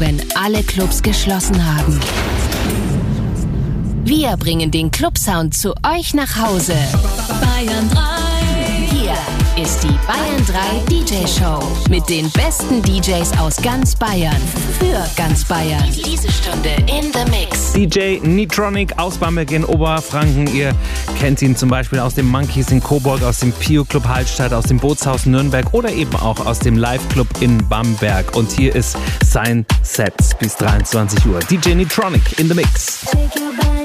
wenn alle Clubs geschlossen haben. Wir bringen den Clubsound zu euch nach Hause. Bayern 3. Hier ist die Bayern 3 DJ Show mit den besten DJs aus ganz Bayern. Für ganz Bayern. Diese Stunde in the Mix. DJ Nitronic aus Bamberg in Oberfranken. Ihr kennt ihn zum Beispiel aus dem Monkeys in Coburg, aus dem Pio Club Hallstatt, aus dem Bootshaus Nürnberg oder eben auch aus dem Live Club in Bamberg. Und hier ist sein Set bis 23 Uhr. DJ Nitronic in the Mix. Shake your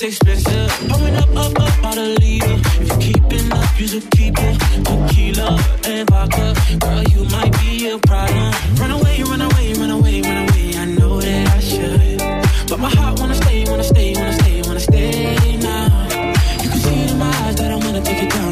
taste expensive. Pouring up, up, up, out a leader. If you're keeping up, you should keep it. Tequila and vodka. Girl, you might be a problem. Run away, run away, run away, run away. I know that I should. But my heart wanna stay, wanna stay, wanna stay, wanna stay now. You can see it in my eyes that I wanna take it down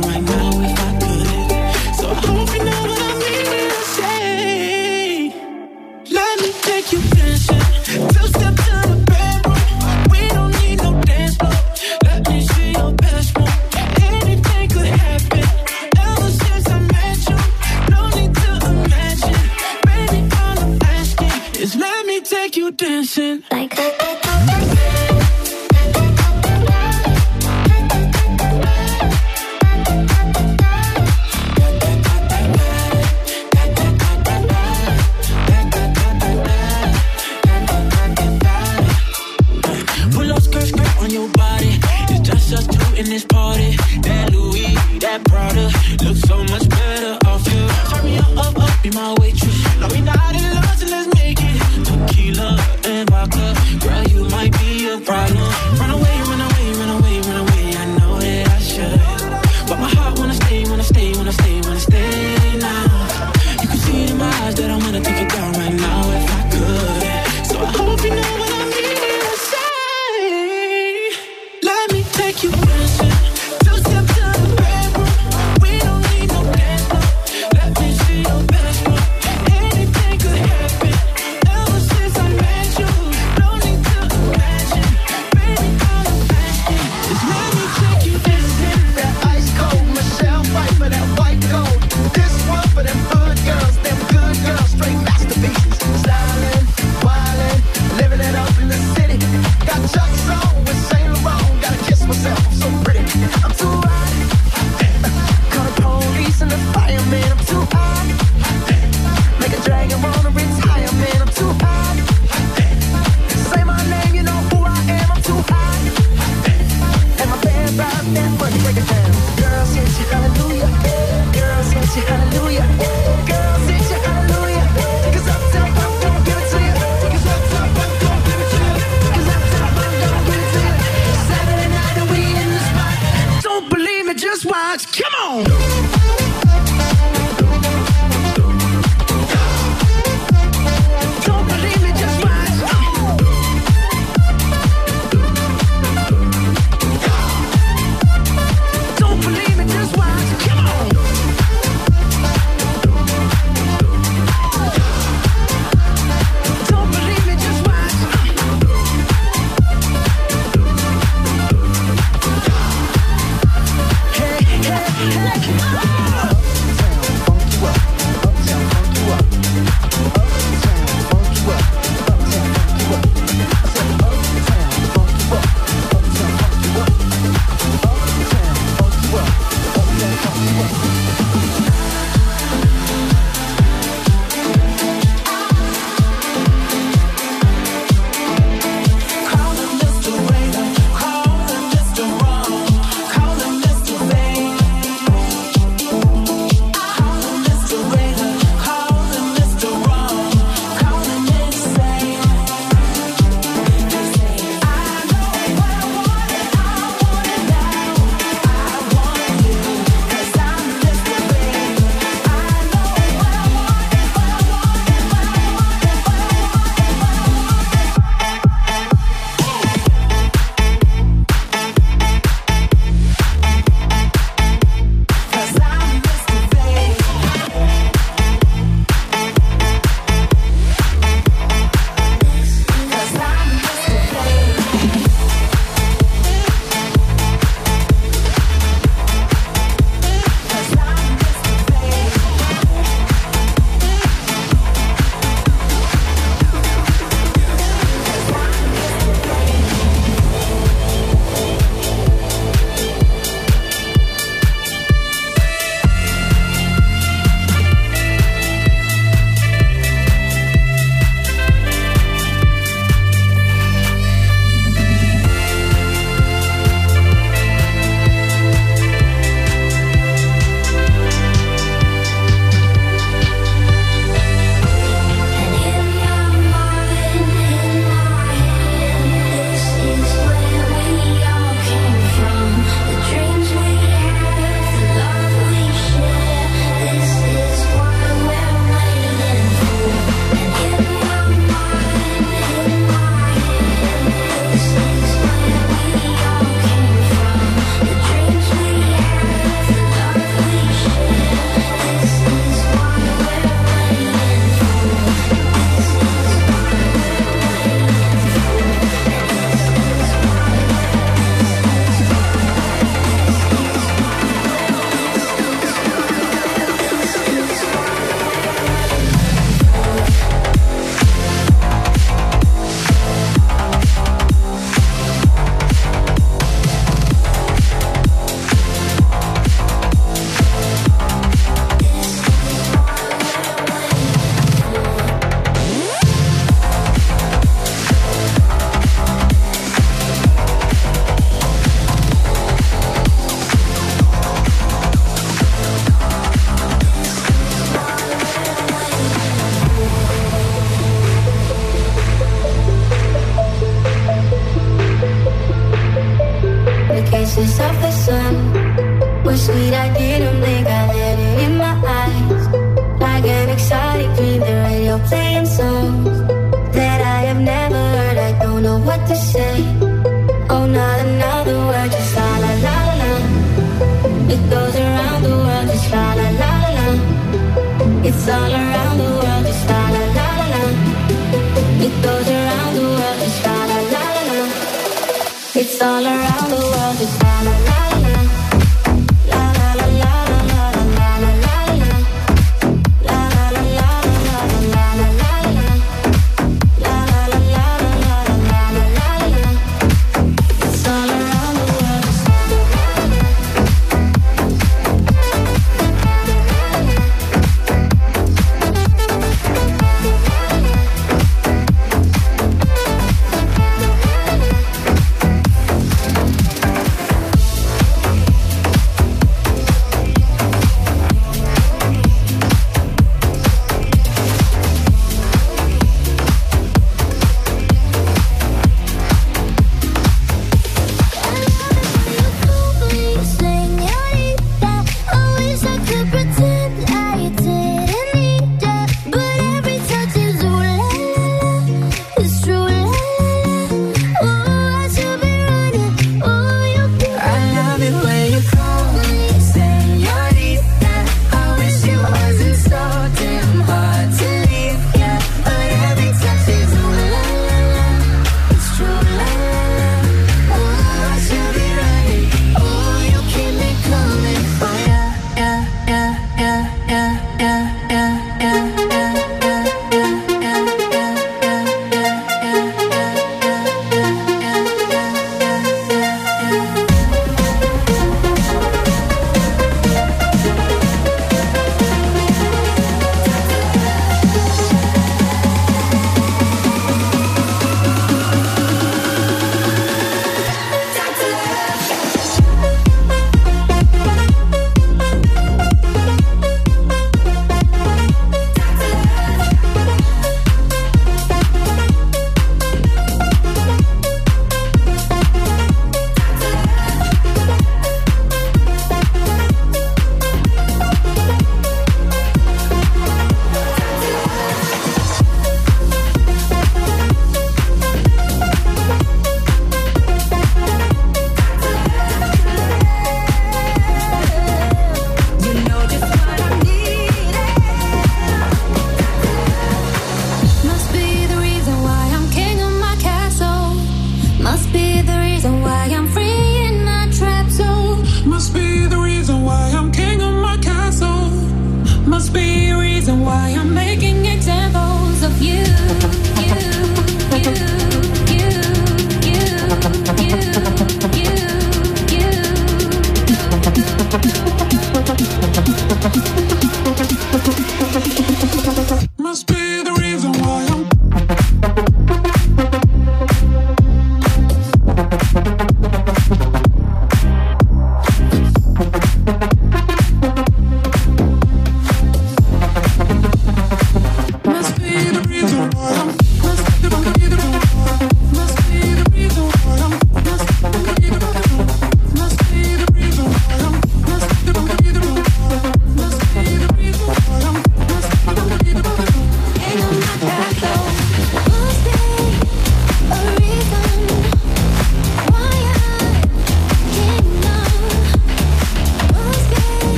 dancing.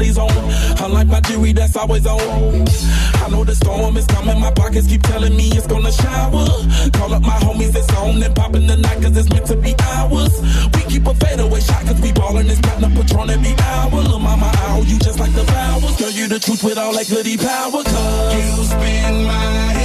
Achilles on. Unlike my jewelry that's always on. I know the storm is coming, my pockets keep telling me it's gonna shower. Call up my homies, it's on and in the night cause it's meant to be ours. We keep a fadeaway shot cause we ballin' this platinum patron every hour. Lil' mama, I owe you just like the flowers. Girl, you the truth with all that goody power cause you spin my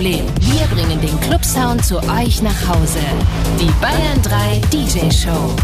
Problem. Wir bringen den Club Sound zu euch nach Hause. Die Bayern 3 DJ Show.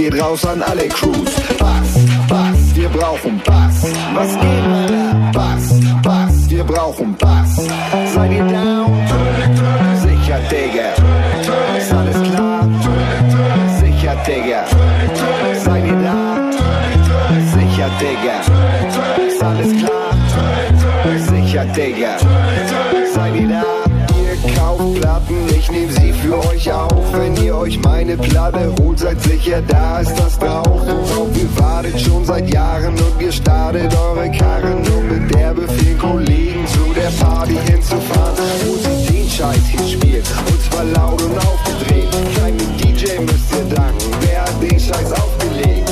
geht raus an alle Crews. Bass, Bass, wir brauchen Bass. Was geht, Alter? Bass, Bass, wir brauchen Bass. Seid ihr down? Sicher, Digga. Ist alles klar? Sicher, Digga. Seid ihr da? Sicher, Digga. Ist alles klar? Sicher, Digga. euch meine Platte holt, seid sicher, da ist das Rauchen. ihr wartet schon seit Jahren und ihr startet eure Karren, um mit der Befehl Kollegen zu der Party hinzufahren. Wo sie den Scheiß hier spielt, und zwar laut und aufgedreht. Kein DJ müsst ihr danken, wer hat den Scheiß aufgelegt?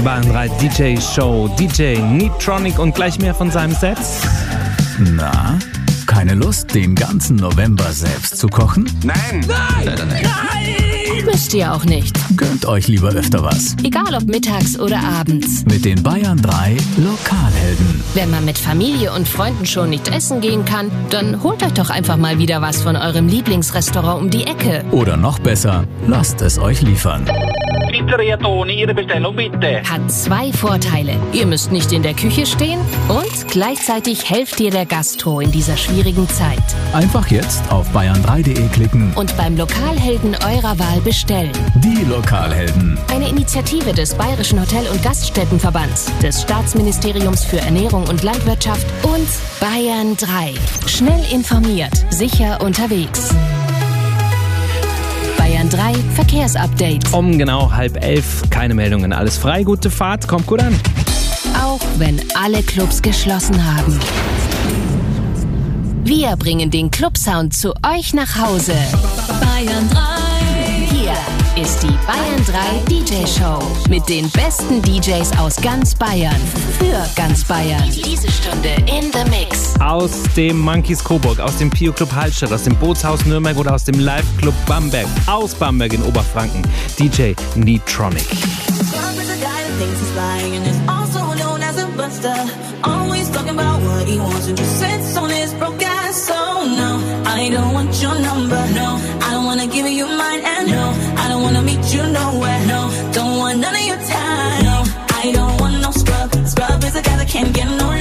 Die Bayern 3 DJ Show. DJ Neatronic und gleich mehr von seinem Set. Na, keine Lust, den ganzen November selbst zu kochen? Müsst ihr auch nicht. Gönnt euch lieber öfter was. Egal ob mittags oder abends. Mit den Bayern 3 Lokalhelden. Wenn man mit Familie und Freunden schon nicht essen gehen kann, dann holt euch doch einfach mal wieder was von eurem Lieblingsrestaurant um die Ecke. Oder noch besser, lasst es euch liefern. Pizzeria Toni, Ihre Bestellung bitte. Hat zwei Vorteile. Ihr müsst nicht in der Küche stehen und gleichzeitig helft ihr der Gastro in dieser schwierigen Zeit. Einfach jetzt auf bayern3.de klicken. Und beim Lokalhelden eurer Wahl bestellen. Die Lokalhelden. Eine Initiative des Bayerischen Hotel- und Gaststättenverbands, des Staatsministeriums für Ernährung und Landwirtschaft und Bayern 3. Schnell informiert, sicher unterwegs. Bayern 3 Verkehrsupdate. Um genau halb elf. Keine Meldungen. Alles frei. Gute Fahrt. Kommt gut an. Auch wenn alle Clubs geschlossen haben. Wir bringen den Clubsound zu euch nach Hause. Bayern 3. Ist die Bayern 3 DJ Show mit den besten DJs aus ganz Bayern für ganz Bayern. Diese Stunde in the Mix. Aus dem Monkeys Coburg, aus dem Pio Club Hallstatt, aus dem Bootshaus Nürnberg oder aus dem Live Club Bamberg, aus Bamberg in Oberfranken. DJ Neatronic. Always talking about what he wants and just sits on his broke ass. So no, I don't want your number. No, I don't wanna give you mine. And no, I don't wanna meet you nowhere. No, don't want none of your time. No, I don't want no scrub. Scrub is a guy that can't get no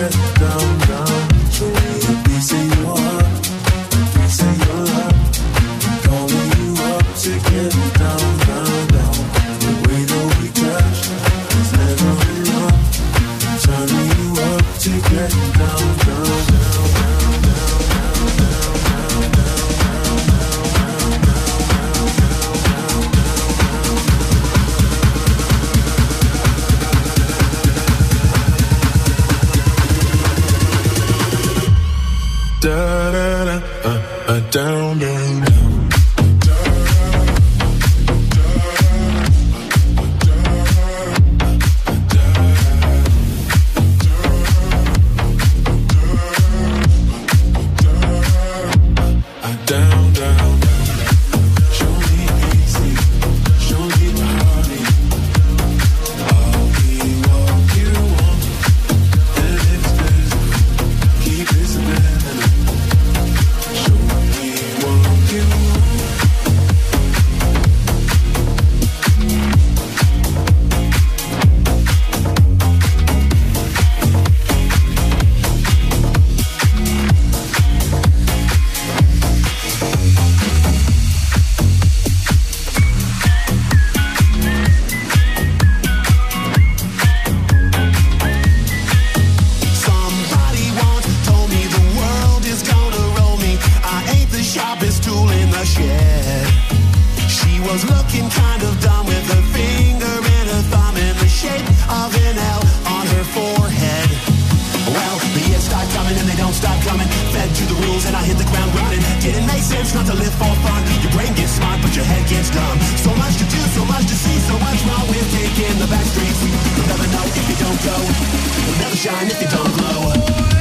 get down. It's not to live for fun. Your brain gets smart but your head gets dumb So much to do, so much to see So much wrong with taking the back streets. You'll never know if you don't go. You'll never shine if you don't glow.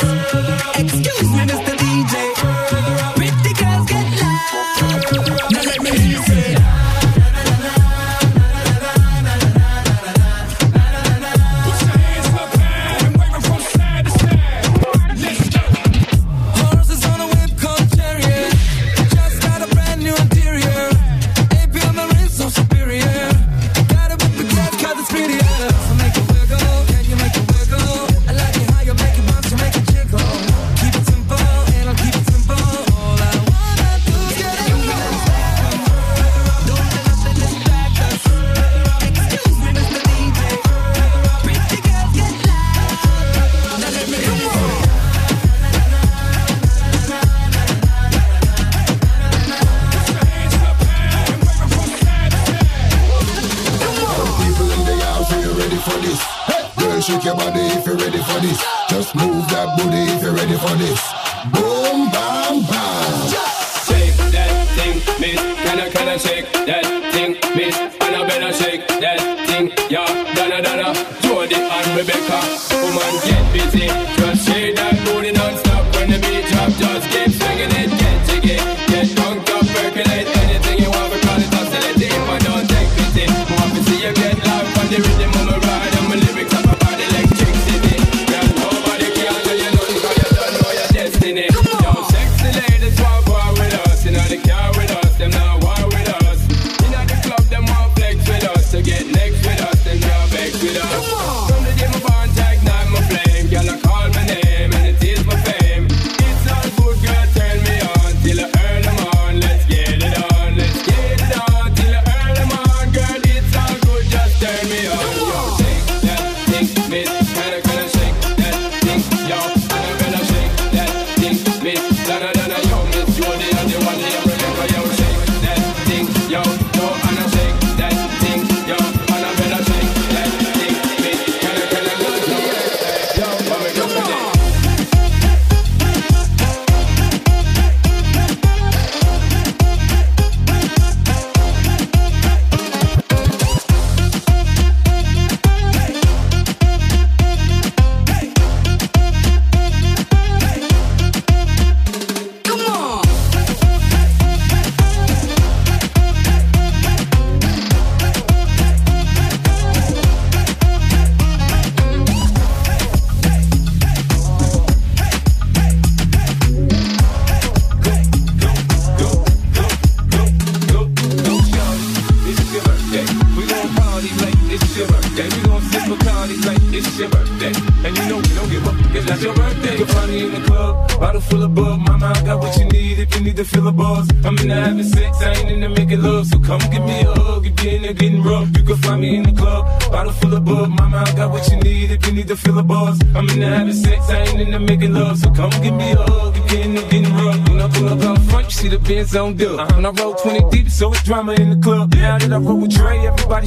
Excuse me,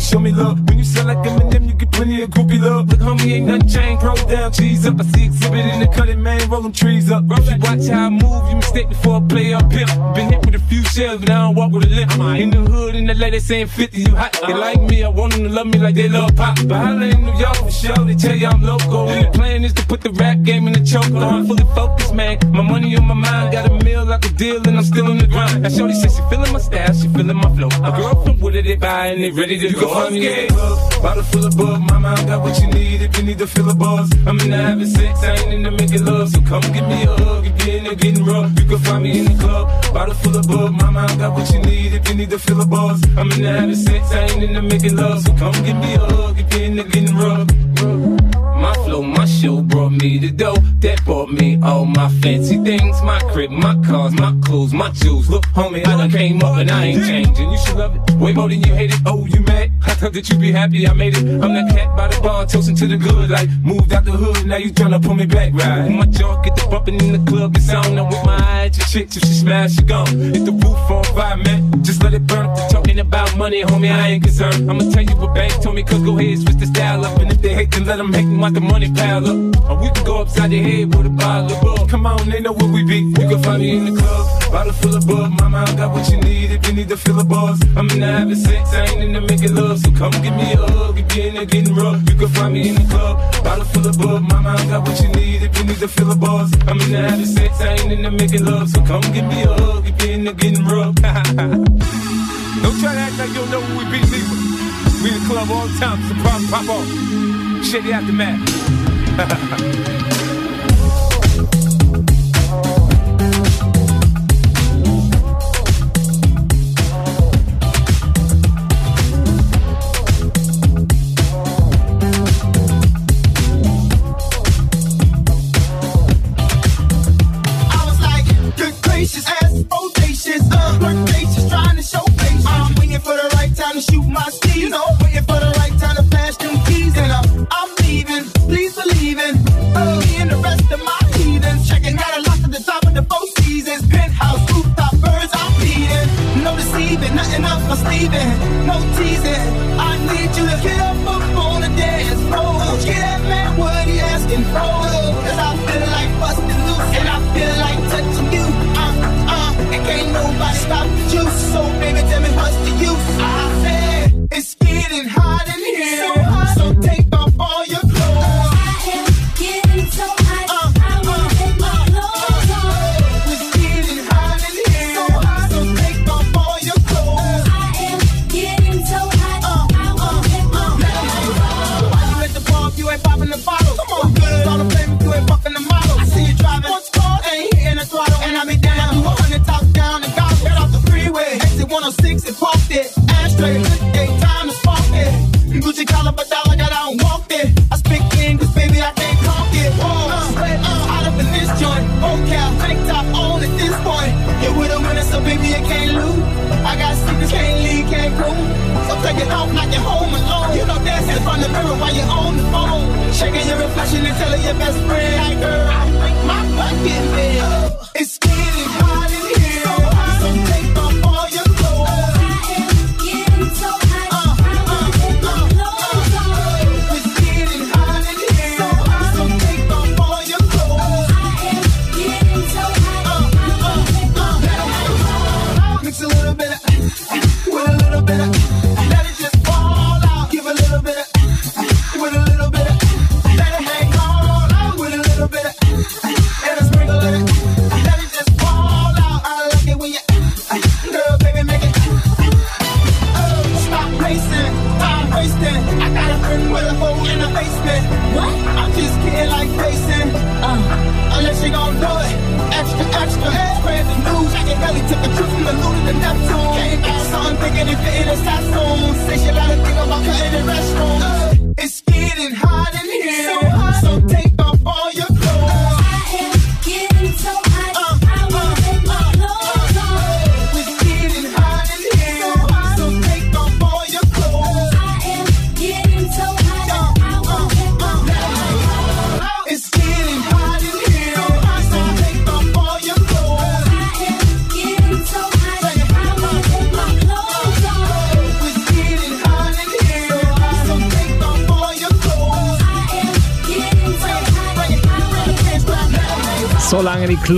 show me love. cutting man, roll trees up. Roll watch how I move, you mistake before I play up pimp. Been hit with a few shells, but I don't walk with a limp. In the hood, in the lady saying 50, you hot. They uh-huh. like me, I want them to love me like they love pop. But holla in New York for sure, they tell you I'm local. The plan is to put the rap game in the choke. I'm uh-huh. fully focused, man. My money on my mind, got a meal like a deal, and I'm still on the grind. That Shorty says she feeling my style, she feeling my flow. A girl from Wooded, they buy, and they ready to you go. go I'm yeah. Bottle full of bug, mama, I got what you need if you need to fill a buzz. I'm in the having sex, I ain't in the making love, so come give me a hug. If you're in there getting rough, you can find me in the club. Bottle full of bug, mama, I got what you need. If you need to fill a buzz, I'm in the having sex, I ain't in there making love, so come give me a hug. If you're in there getting rough. My flow, my show brought me the dough. That brought me all my fancy things. My crib, my cars, my clothes, my jewels. Look, homie, I done came up and I ain't changing. You should love it, way more than you hate it. Oh, you mad? I thought that you'd be happy I made it. I'm that cat by the bar, toasting to the good Like, moved out the hood, now you tryna pull me back, right? My jaw get the bumping in the club, it's on. I'm with my eyes, your chick, if she smash, she gone. Hit the roof on fire, man. Just let it burn. Talking about money, homie, I ain't concerned. I'ma tell you what bank told me Cause go ahead, switch the style up. And if they hate then let them hate them like the money pile up. Or we can go upside your head with a bottle of bug. Come on, they know where we be. You can find me in the club, bottle full of bug. Mama, I got what you need if you need to fill a buzz. I'm in the having sex, I ain't in the making love. So come give me a hug if you're in there getting rough. You can find me in the club, bottle full of bug. Mama, I got what you need if you need to fill a buzz. I'm in the having sex, I ain't in the making love. So come give me a hug if you're in there getting rough. don't try to act like you don't know who we be, neither. We in the club all the time, so pop, pop off. Shitty aftermath.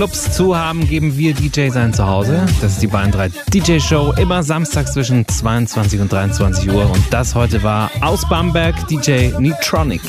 Clubs zu haben, geben wir DJs ein Zuhause. Das ist die Bayern 3 DJ Show, immer samstags zwischen 22 und 23 Uhr. Und das heute war aus Bamberg DJ Neutronic.